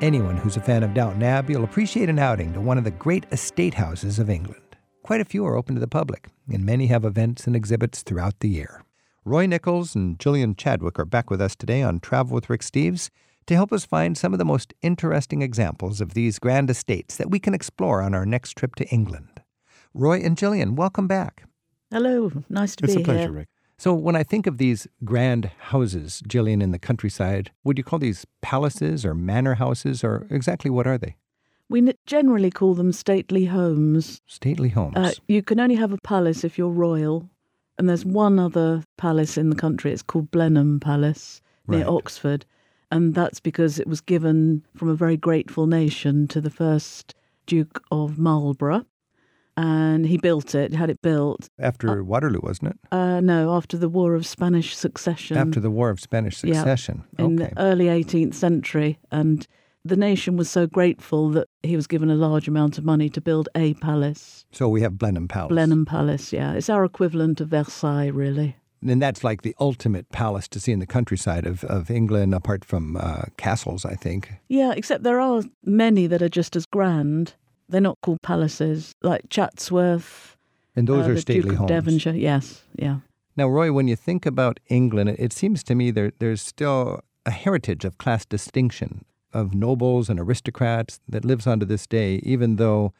Anyone who's a fan of Downton Abbey will appreciate an outing to one of the great estate houses of England. Quite a few are open to the public, and many have events and exhibits throughout the year. Roy Nicholls and Gillian Chadwick are back with us today on Travel with Rick Steves to help us find some of the most interesting examples of these grand estates that we can explore on our next trip to England. Roy and Gillian, welcome back. Hello, nice to It's be here. It's a pleasure, here. Rick. So, when I think of these grand houses, Gillian, in the countryside, would you call these palaces or manor houses, or exactly what are they? We n- generally call them stately homes. Stately homes. Uh, you can only have a palace if you're royal, and there's one other palace in the country. It's called Blenheim Palace near Right. Oxford, and that's because it was given from a very grateful nation to the first Duke of Marlborough, and he built it, had it built. After Waterloo, wasn't it? Uh, no, after the War of Spanish Succession. After the War of Spanish Yeah. Succession. in the early 18th century, and the nation was so grateful that he was given a large amount of money to build a palace. so we have Blenheim Palace. Blenheim Palace, yeah. It's our equivalent of Versailles, really. And that's like the ultimate palace to see in the countryside of, of England, apart from uh, castles, I think. Yeah, except there are many that are just as grand. They're not called palaces, like Chatsworth. And those uh, are the stately Duke of homes. Devonshire, yes, yeah. Now, Roy, when you think about England, it seems to me there, there's still a heritage of class distinction of nobles and aristocrats that lives on to this day, even though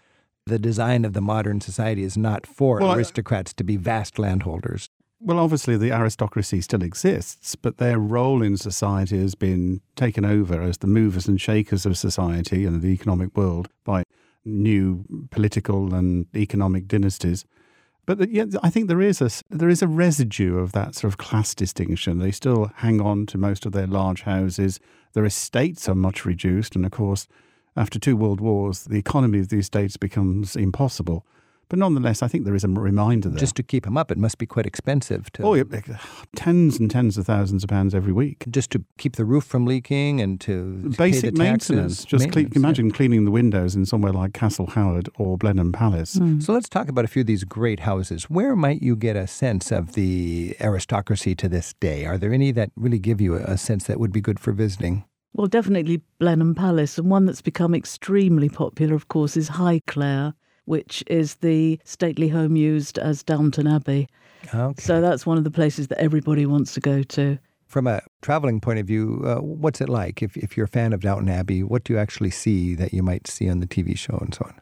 the design of the modern society is not for Well, I- aristocrats to be vast landholders. Well, obviously, the aristocracy still exists, but their role in society has been taken over as the movers and shakers of society and the economic world by new political and economic dynasties. But yeah, I think there is a there is a residue of that sort of class distinction. They still hang on to most of their large houses. Their estates are much reduced, and of course, after two world wars, the economy of the estates becomes impossible. But nonetheless, I think there is a reminder there. Just to keep them up, it must be quite expensive to Oh, yeah, like, tens and tens of thousands of pounds every week. just to keep the roof from leaking and to pay Basic the taxes. maintenance. Just cle- Maintenance, yeah. imagine cleaning the windows in somewhere like Castle Howard or Blenheim Palace. Hmm. So let's talk about a few of these great houses. Where might you get a sense of the aristocracy to this day? Are there any that really give you a sense that would be good for visiting? Well, definitely Blenheim Palace, and one that's become extremely popular, of course, is Highclere, which is the stately home used as Downton Abbey. Okay. So that's one of the places that everybody wants to go to. From a traveling point of view, uh, what's it like? If, if you're a fan of Downton Abbey, what do you actually see that you might see on the TV show and so on?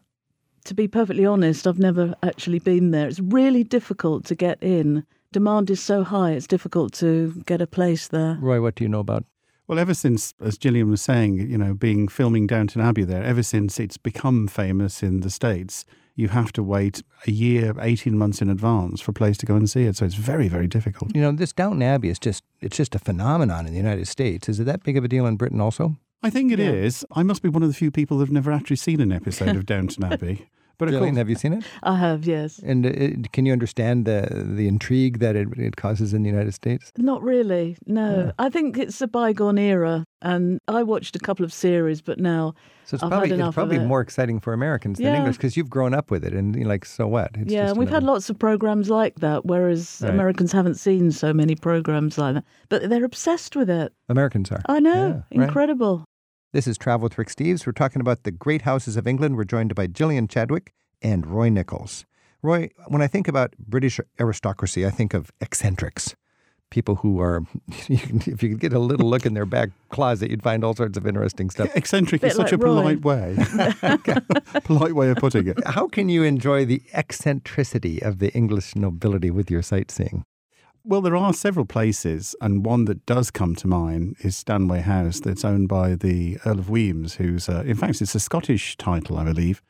To be perfectly honest, I've never actually been there. It's really difficult to get in. Demand is so high, it's difficult to get a place there. Roy, what do you know about? Well, ever since, as Gillian was saying, you know, being filming Downton Abbey there, ever since it's become famous in the States, you have to wait a year, 18 months in advance for a place to go and see it. So it's very, very difficult. You know, this Downton Abbey is just it's just a phenomenon in the United States. Is it that big of a deal in Britain also? I think it Yeah. is. I must be one of the few people that have never actually seen an episode of Downton Abbey. But course, have you seen it? I have, yes. And uh, it, can you understand the the intrigue that it, it causes in the United States? Not really, no. Yeah. I think it's a bygone era, and I watched a couple of series, but now So it's I've probably it's probably it. more exciting for Americans than English because you've grown up with it, and you're like, so what? It's yeah, we've had lots of programs like that, whereas Right. Americans haven't seen so many programs like that. But they're obsessed with it. Americans are. I know, Yeah, right. Incredible. This is Travel with Rick Steves. We're talking about the great houses of England. We're joined by Gillian Chadwick and Roy Nicholls. Roy, when I think about British aristocracy, I think of eccentrics. People who are, if you could get a little look in their back closet, you'd find all sorts of interesting stuff. eccentric is such like a Roy. polite way. polite way of putting it. How can you enjoy the eccentricity of the English nobility with your sightseeing? Well, there are several places, and one that does come to mind is Stanway House, that's owned by the Earl of Wemyss, who's, uh, in fact, it's a Scottish title, I believe,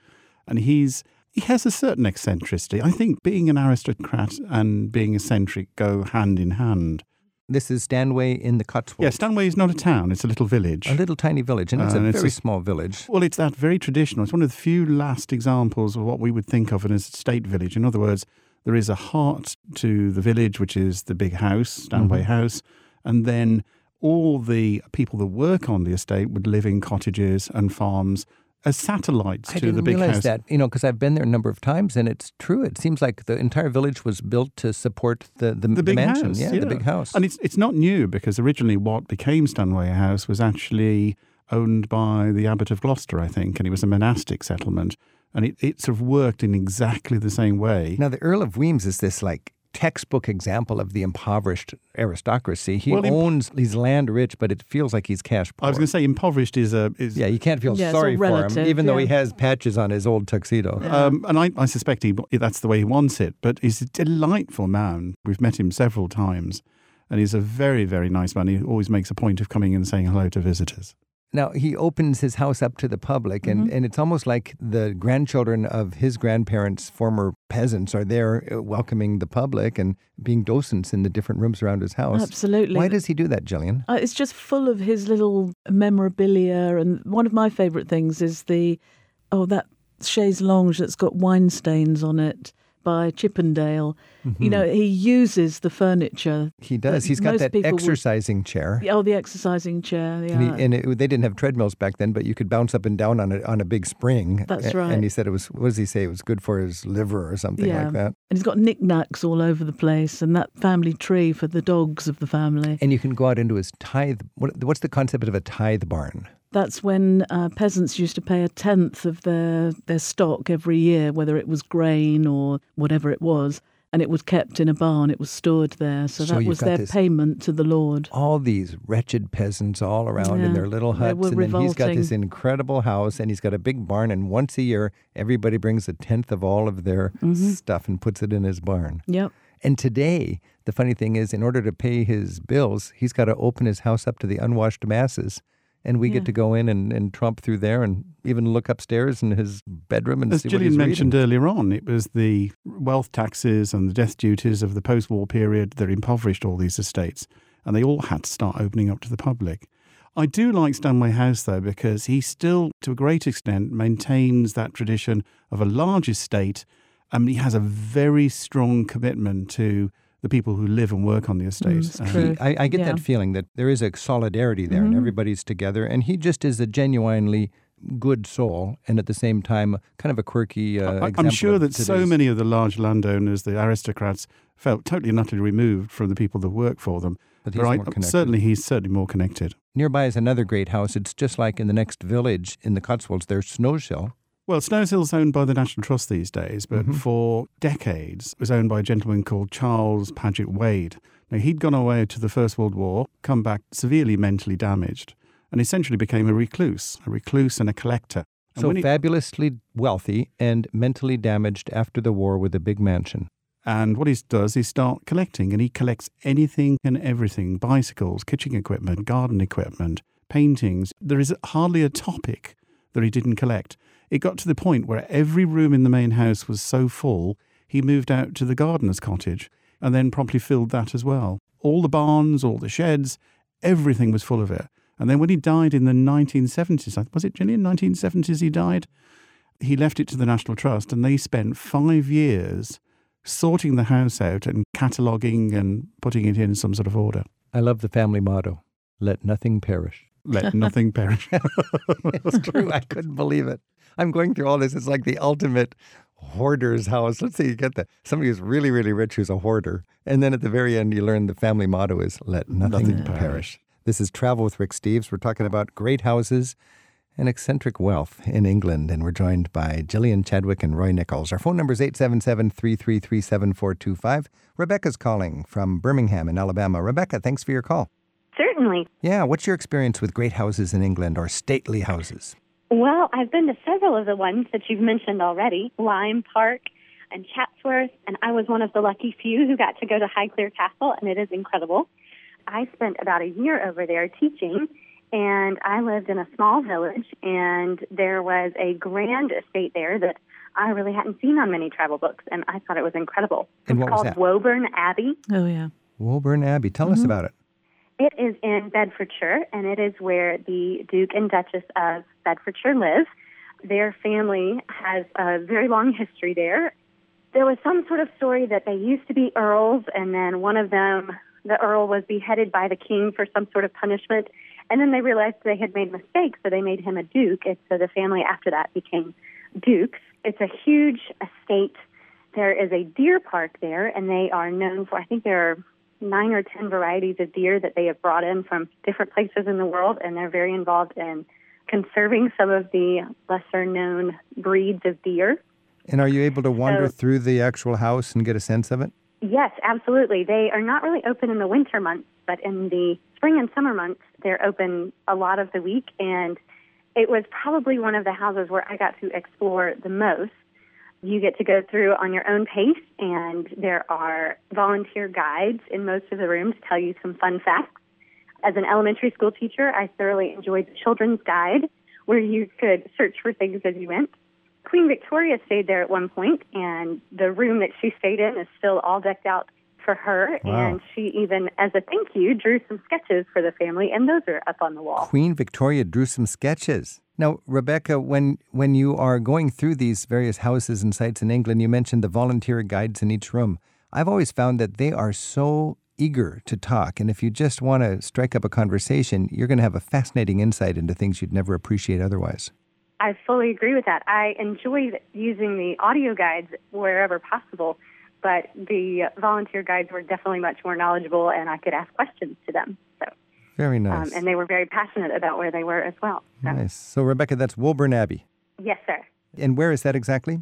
and he's he has a certain eccentricity. I think being an aristocrat and being eccentric go hand in hand. This is Stanway in the Cotswolds. Yeah, Stanway is not a town; it's a little village. a little tiny village, and it's And a it's very a- small village. Well, it's that very traditional. It's one of the few last examples of what we would think of as a state village. In other words, there is a heart to the village, which is the big house, Stanway Mhm. House, and then all the people that work on the estate would live in cottages and farms as satellites I to the big realize house. that, you know, because I've been there a number of times, and it's true. It seems like the entire village was built to support the the, the big mansion, house, yeah, the big house. And it's it's not new because originally what became Stanway House was actually owned by the abbot of Gloucester, I think, and it was a monastic settlement, and it, it sort of worked in exactly the same way. Now, the Earl of Wemyss is this like textbook example of the impoverished aristocracy. He Well, imp- owns, he's land rich, but it feels like he's cash poor. I was going to say impoverished is a is yeah, you can't feel Yeah, sorry for him, relative, even though he has patches on his old tuxedo. Um, and I, I suspect he, that's the way he wants it. But he's a delightful man. We've met him several times. And he's a very, very nice man. He always makes a point of coming and saying hello to visitors. Now, he opens his house up to the public, and, Mm-hmm. and it's almost like the grandchildren of his grandparents, former peasants, are there uh, welcoming the public and being docents in the different rooms around his house. Absolutely. Why does he do that, Gillian? Uh, it's just full of his little memorabilia, and one of my favourite things is the oh that chaise longue that's got wine stains on it by Chippendale. You mm-hmm. know, he uses the furniture. He does. He's got that people would- exercising chair. Oh, the exercising chair. Yeah. And, he, and it, they didn't have treadmills back then, but you could bounce up and down on a, on a big spring. That's right. And he said it was, what does he say? It was good for his liver or something yeah. like that. And he's got knickknacks all over the place, and that family tree for the dogs of the family. And you can go out into his tithe. What, what's the concept of a tithe barn? That's when uh, peasants used to pay a tenth of their, their stock every year, whether it was grain or whatever it was, and it was kept in a barn. It was stored there. So, So that was their payment to the Lord. all these wretched peasants all around in their little they huts, were and then he's got this incredible house, and he's got a big barn, and once a year, everybody brings a tenth of all of their Mm-hmm. stuff and puts it in his barn. Yep. And today, the funny thing is, in order to pay his bills, he's got to open his house up to the unwashed masses. And we Yeah. get to go in and, and tromp through there and even look upstairs in his bedroom and As see what Gillian he's mentioned reading. earlier on, it was the wealth taxes and the death duties of the post war period that impoverished all these estates, and they all had to start opening up to the public. I do like Stanway House, though, because he still, to a great extent, maintains that tradition of a large estate. and he has a very strong commitment to the people who live and work on the estate. it's Um. I, I get Yeah. that feeling that there is a solidarity there and Mhm. everybody's together. And he just is a genuinely good soul and at the same time kind of a quirky uh, I- I'm sure of that so many of the large landowners, the aristocrats, felt totally and utterly removed from the people that work for them. But he's But I- more connected. certainly, he's certainly more connected. Nearby is another great house. It's just like in the next village in the Cotswolds. There's Snowshill. Well, Snowshill is owned by the National Trust these days, but Mhm. for decades it was owned by a gentleman called Charles Paget Wade. Now, he'd gone away to the First World War, come back severely mentally damaged, and essentially became a recluse, a recluse and a collector. And So he- fabulously wealthy and mentally damaged after the war with a big mansion. And what he does is start collecting, and he collects anything and everything bicycles, kitchen equipment, garden equipment, paintings. There is hardly a topic that he didn't collect. It got to the point where every room in the main house was so full, he moved out to the gardener's cottage and then promptly filled that as well. All the barns, all the sheds, everything was full of it. And then when he died in the 1970s, was it Gillian? 1970s he died? He left it to the National Trust and they spent five years sorting the house out and cataloguing and putting it in some sort of order. I love the family motto let nothing perish. Let nothing perish. it's true. I couldn't believe it. I'm going through all this. It's like the ultimate hoarder's house. Let's say you get that somebody who's really, really rich who's a hoarder. And then at the very end, you learn the family motto is let nothing, Nothing perish. perish. This is Travel with Rick Steves. We're talking about great houses and eccentric wealth in England. And we're joined by Gillian Chadwick and Roy Nicholls. Our phone number is 877 333 7425. Rebecca's calling from Birmingham in Alabama. Rebecca, thanks for your call. Certainly. Yeah, what's your experience with great houses in England or stately houses? Well, I've been to several of the ones that you've mentioned already Lyme Park and Chatsworth, and I was one of the lucky few who got to go to Highclere Castle, and it is incredible. I spent about a year over there teaching, and I lived in a small village, and there was a grand estate there that I really hadn't seen on many travel books, and I thought it was incredible. And it's what was called that? Woburn Abbey. Oh, yeah. Woburn Abbey. Tell Mm-hmm. us about it. It is in Bedfordshire, and it is where the Duke and Duchess of Bedfordshire live. Their family has a very long history there. There was some sort of story that they used to be earls, and then one of them, the earl, was beheaded by the king for some sort of punishment, And then they realized they had made mistakes, so they made him a duke. And so the family after that became dukes. It's a huge estate. There is a deer park there, and they are known for, I think there are nine or ten varieties of deer that they have brought in from different places in the world, and they're very involved in conserving some of the lesser known breeds of deer. And are you able to wander So- through the actual house and get a sense of it? Yes, absolutely. They are not really open in the winter months, but in the spring and summer months, they're open a lot of the week. And it was probably one of the houses where I got to explore the most. You get to go through on your own pace, and there are volunteer guides in most of the rooms to tell you some fun facts. As an elementary school teacher, I thoroughly enjoyed the children's guide, where you could search for things as you went. Queen Victoria stayed there at one point, and the room that she stayed in is still all decked out for her. Wow. And she even, as a thank you, drew some sketches for the family, and those are up on the wall. Queen Victoria drew some sketches. Now, Rebecca, when when you are going through these various houses and sites in England, you mentioned the volunteer guides in each room. I've always found that they are so eager to talk, and if you just want to strike up a conversation, you're going to have a fascinating insight into things you'd never appreciate otherwise. I fully agree with that. I enjoyed using the audio guides wherever possible, but the volunteer guides were definitely much more knowledgeable, and I could ask questions to them. So, Very um, nice. and they were very passionate about where they were as well. So, nice. So, Rebecca, that's Woburn Abbey. Yes, sir. And where is that exactly?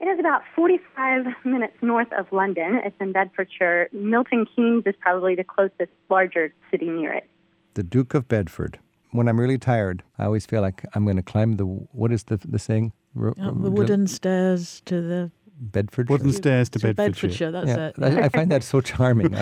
It is about 45 minutes north of London. It's in Bedfordshire. Milton Keynes is probably the closest larger city near it. The Duke of Bedford. When I'm really tired, I always feel like I'm going to climb the, what is the, the saying? Ro- Up the wooden stairs to the Bedford. Wooden stairs to to Bedfordshire. That's Yeah, it. I, I find that so charming.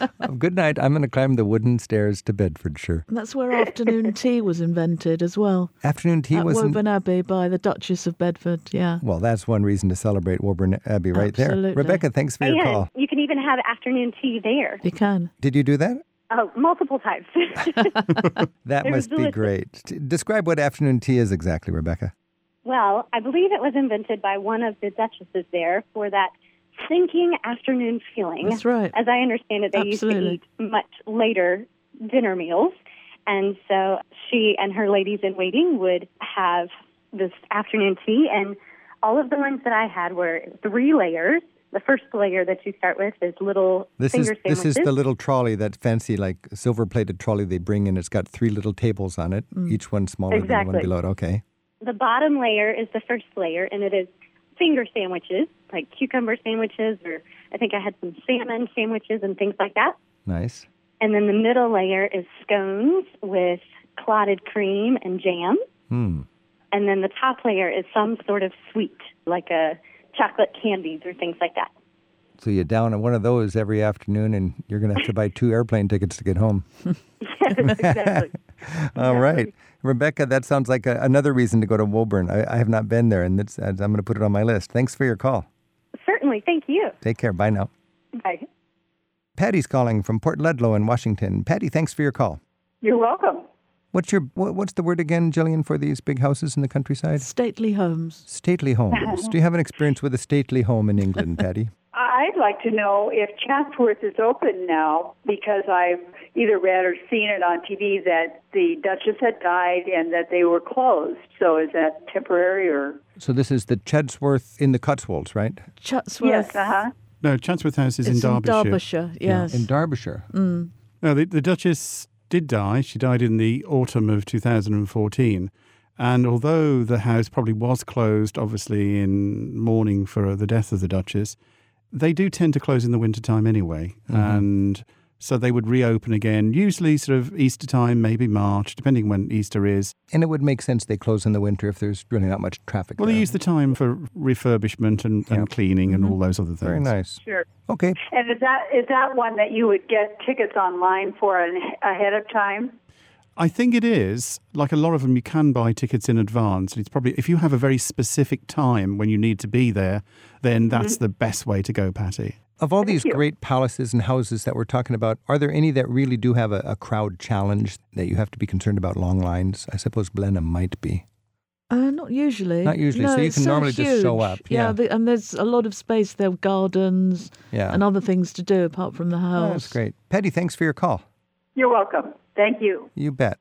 Good night. I'm going to climb the wooden stairs to Bedfordshire. And that's where afternoon tea was invented as well. Afternoon tea At wasn't. Woburn Abbey by the Duchess of Bedford. Yeah. Well, that's one reason to celebrate Woburn Abbey right there. Absolutely. Rebecca, thanks for oh, your and call. you can even have afternoon tea there. You can. Did you do that? Oh, multiple times. That It must be great. Describe what afternoon tea is exactly, Rebecca. Well, I believe it was invented by one of the duchesses there for that sinking afternoon feeling. That's right. As I understand it, they Absolutely. used to eat much later dinner meals. And so she and her ladies in waiting would have this afternoon tea. And all of the ones that I had were three layers. The first layer that you start with is little This is finger this is the little trolley, that fancy like silver plated trolley they bring in. It's got three little tables on it, mm. each one smaller than the one below it. Okay. The bottom layer is the first layer, and it is finger sandwiches, like cucumber sandwiches, or I think I had some salmon sandwiches and things like that. Nice. And then the middle layer is scones with clotted cream and jam. Hmm. And then the top layer is some sort of sweet, like a chocolate candies or things like that. So you're down on one of those every afternoon, and you're going to have to buy two airplane tickets to get home. Yes, exactly. All right. Rebecca, that sounds like a, another reason to go to Woburn. I, I have not been there, and it's, I'm going to put it on my list. Thanks for your call. Certainly. Thank you. Take care. Bye now. Bye. Patty's calling from Port Ludlow in Washington. Patty, thanks for your call. You're welcome. What's your what, what's the word again, Gillian, for these big houses in the countryside? Stately homes. Stately homes. Do you have an experience with a stately home in England, Patty? I'd like to know if Chatsworth is open now because I've either read or seen it on TV that the Duchess had died and that they were closed. So is that temporary or? So this is the Chatsworth in the Cotswolds, right? Chatsworth. Yes, uh huh. No, Chatsworth House is It's in Derbyshire. In Derbyshire, yes. In Derbyshire. Mm. No, the, the Duchess did die. She died in the autumn of 2014. And although the house probably was closed, obviously, in mourning for the death of the Duchess, they do tend to close in the wintertime anyway. Mm-hmm. And so they would reopen again, usually sort of Easter time, maybe March, depending when Easter is. And it would make sense they close in the winter if there's really not much traffic. Well, they use the time for refurbishment and, and cleaning and mm-hmm. all those other things. Very nice. Sure. Okay. And is that is that one that you would get tickets online for an, ahead of time? I think it is. Like a lot of them, you can buy tickets in advance. It's probably if you have a very specific time when you need to be there, then that's the best way to go, Patty. Of all these you. great palaces and houses that we're talking about, are there any that really do have a, a crowd challenge that you have to be concerned about long lines? I suppose Blenheim might be. Uh, not usually. Not usually, No, so you it's can normally just show up, yeah. the, and there's a lot of space there, gardens Yeah. and other things to do apart from the Oh, house. that's great. Patty, thanks for your call. You're welcome. Thank you. You bet.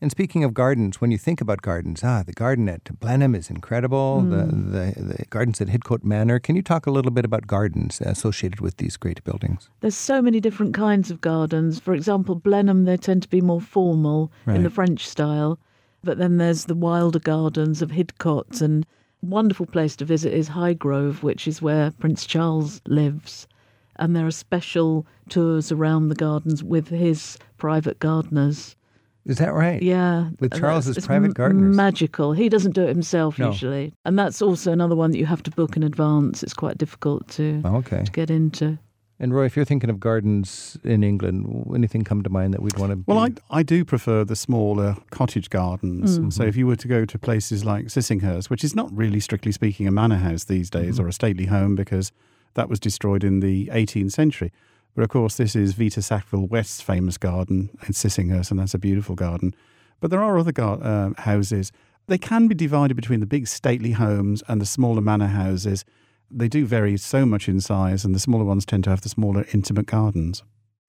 And speaking of gardens, when you think about gardens, ah, the garden at Blenheim is incredible. Mm. The, the the gardens at Hidcote Manor. Can you talk a little bit about gardens associated with these great buildings? There's so many different kinds of gardens. For example, Blenheim, they tend to be more formal in the French style. But then there's the wilder gardens of Hidcote. And a wonderful place to visit is Highgrove, which is where Prince Charles lives. And there are special tours around the gardens with his private gardeners. Is that right? Yeah. With Charles's it's private m- gardeners? Magical. He doesn't do it himself No. usually. And that's also another one that you have to book in advance. It's quite difficult to, Oh, okay. to get into. And Roy, if you're thinking of gardens in England, anything come to mind that we'd want to? Well, I, I do prefer the smaller cottage gardens. Mm. So if you were to go to places like Sissinghurst, which is not really strictly speaking a manor house these days or a stately home because that was destroyed in the 18th century. But of course, this is Vita Sackville West's famous garden in Sissinghurst, and that's a beautiful garden. But there are other gar- uh, houses. They can be divided between the big stately homes and the smaller manor houses. They do vary so much in size, and the smaller ones tend to have the smaller, intimate gardens.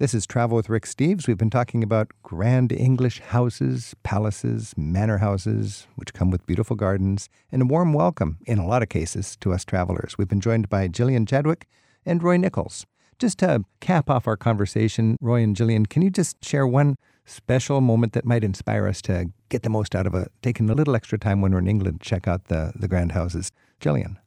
This is Travel with Rick Steves. We've been talking about grand English houses, palaces, manor houses, which come with beautiful gardens, and a warm welcome, in a lot of cases, to us travelers. We've been joined by Gillian Chadwick and Roy Nicholls. Just to cap off our conversation, Roy and Gillian, can you just share one special moment that might inspire us to get the most out of a taking a little extra time when we're in England to check out the, the grand houses? Gillian.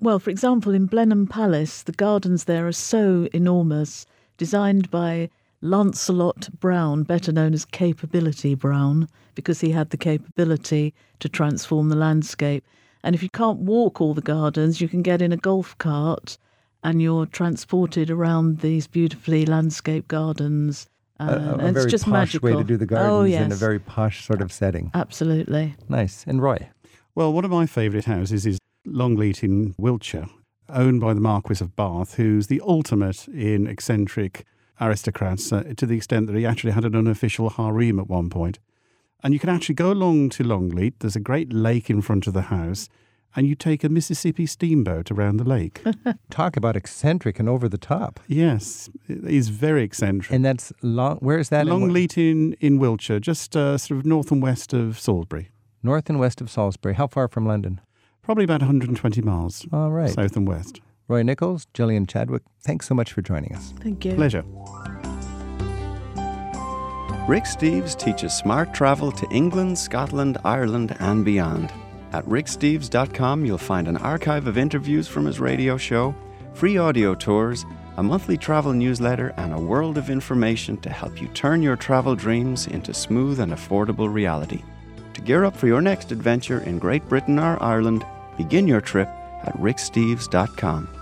Well, for example, in Blenheim Palace, the gardens there are so enormous, designed by Lancelot Brown, better known as Capability Brown, because he had the capability to transform the landscape. And if you can't walk all the gardens, you can get in a golf cart and you're transported around these beautifully landscaped gardens. A- Uh, a, a it's very just posh magical. way to do the gardens oh, yes. in a very posh sort of setting. Absolutely. Nice. And Roy. Well, one of my favourite houses is Longleat in Wiltshire, owned by the Marquis of Bath, who's the ultimate in eccentric aristocrats uh, to the extent that he actually had an unofficial harem at one point. And you can actually go along to Longleat. There's a great lake in front of the house, and you take a Mississippi steamboat around the lake. Talk about eccentric and over the top. yes, is very eccentric. And that's long. Where is that? Longleat in, in Wiltshire, just uh, sort of north and west of Salisbury, north and west of Salisbury. How far from London? Probably about 120 miles All right. south and west. Roy Nicholls, Gillian Chadwick, thanks so much for joining us. Thank you. Pleasure. Rick Steves teaches smart travel to England, Scotland, Ireland, and beyond. At ricksteves.com, you'll find an archive of interviews from his radio show, free audio tours, a monthly travel newsletter, and a world of information to help you turn your travel dreams into smooth and affordable reality. To gear up for your next adventure in Great Britain or Ireland, begin your trip at ricksteves.com.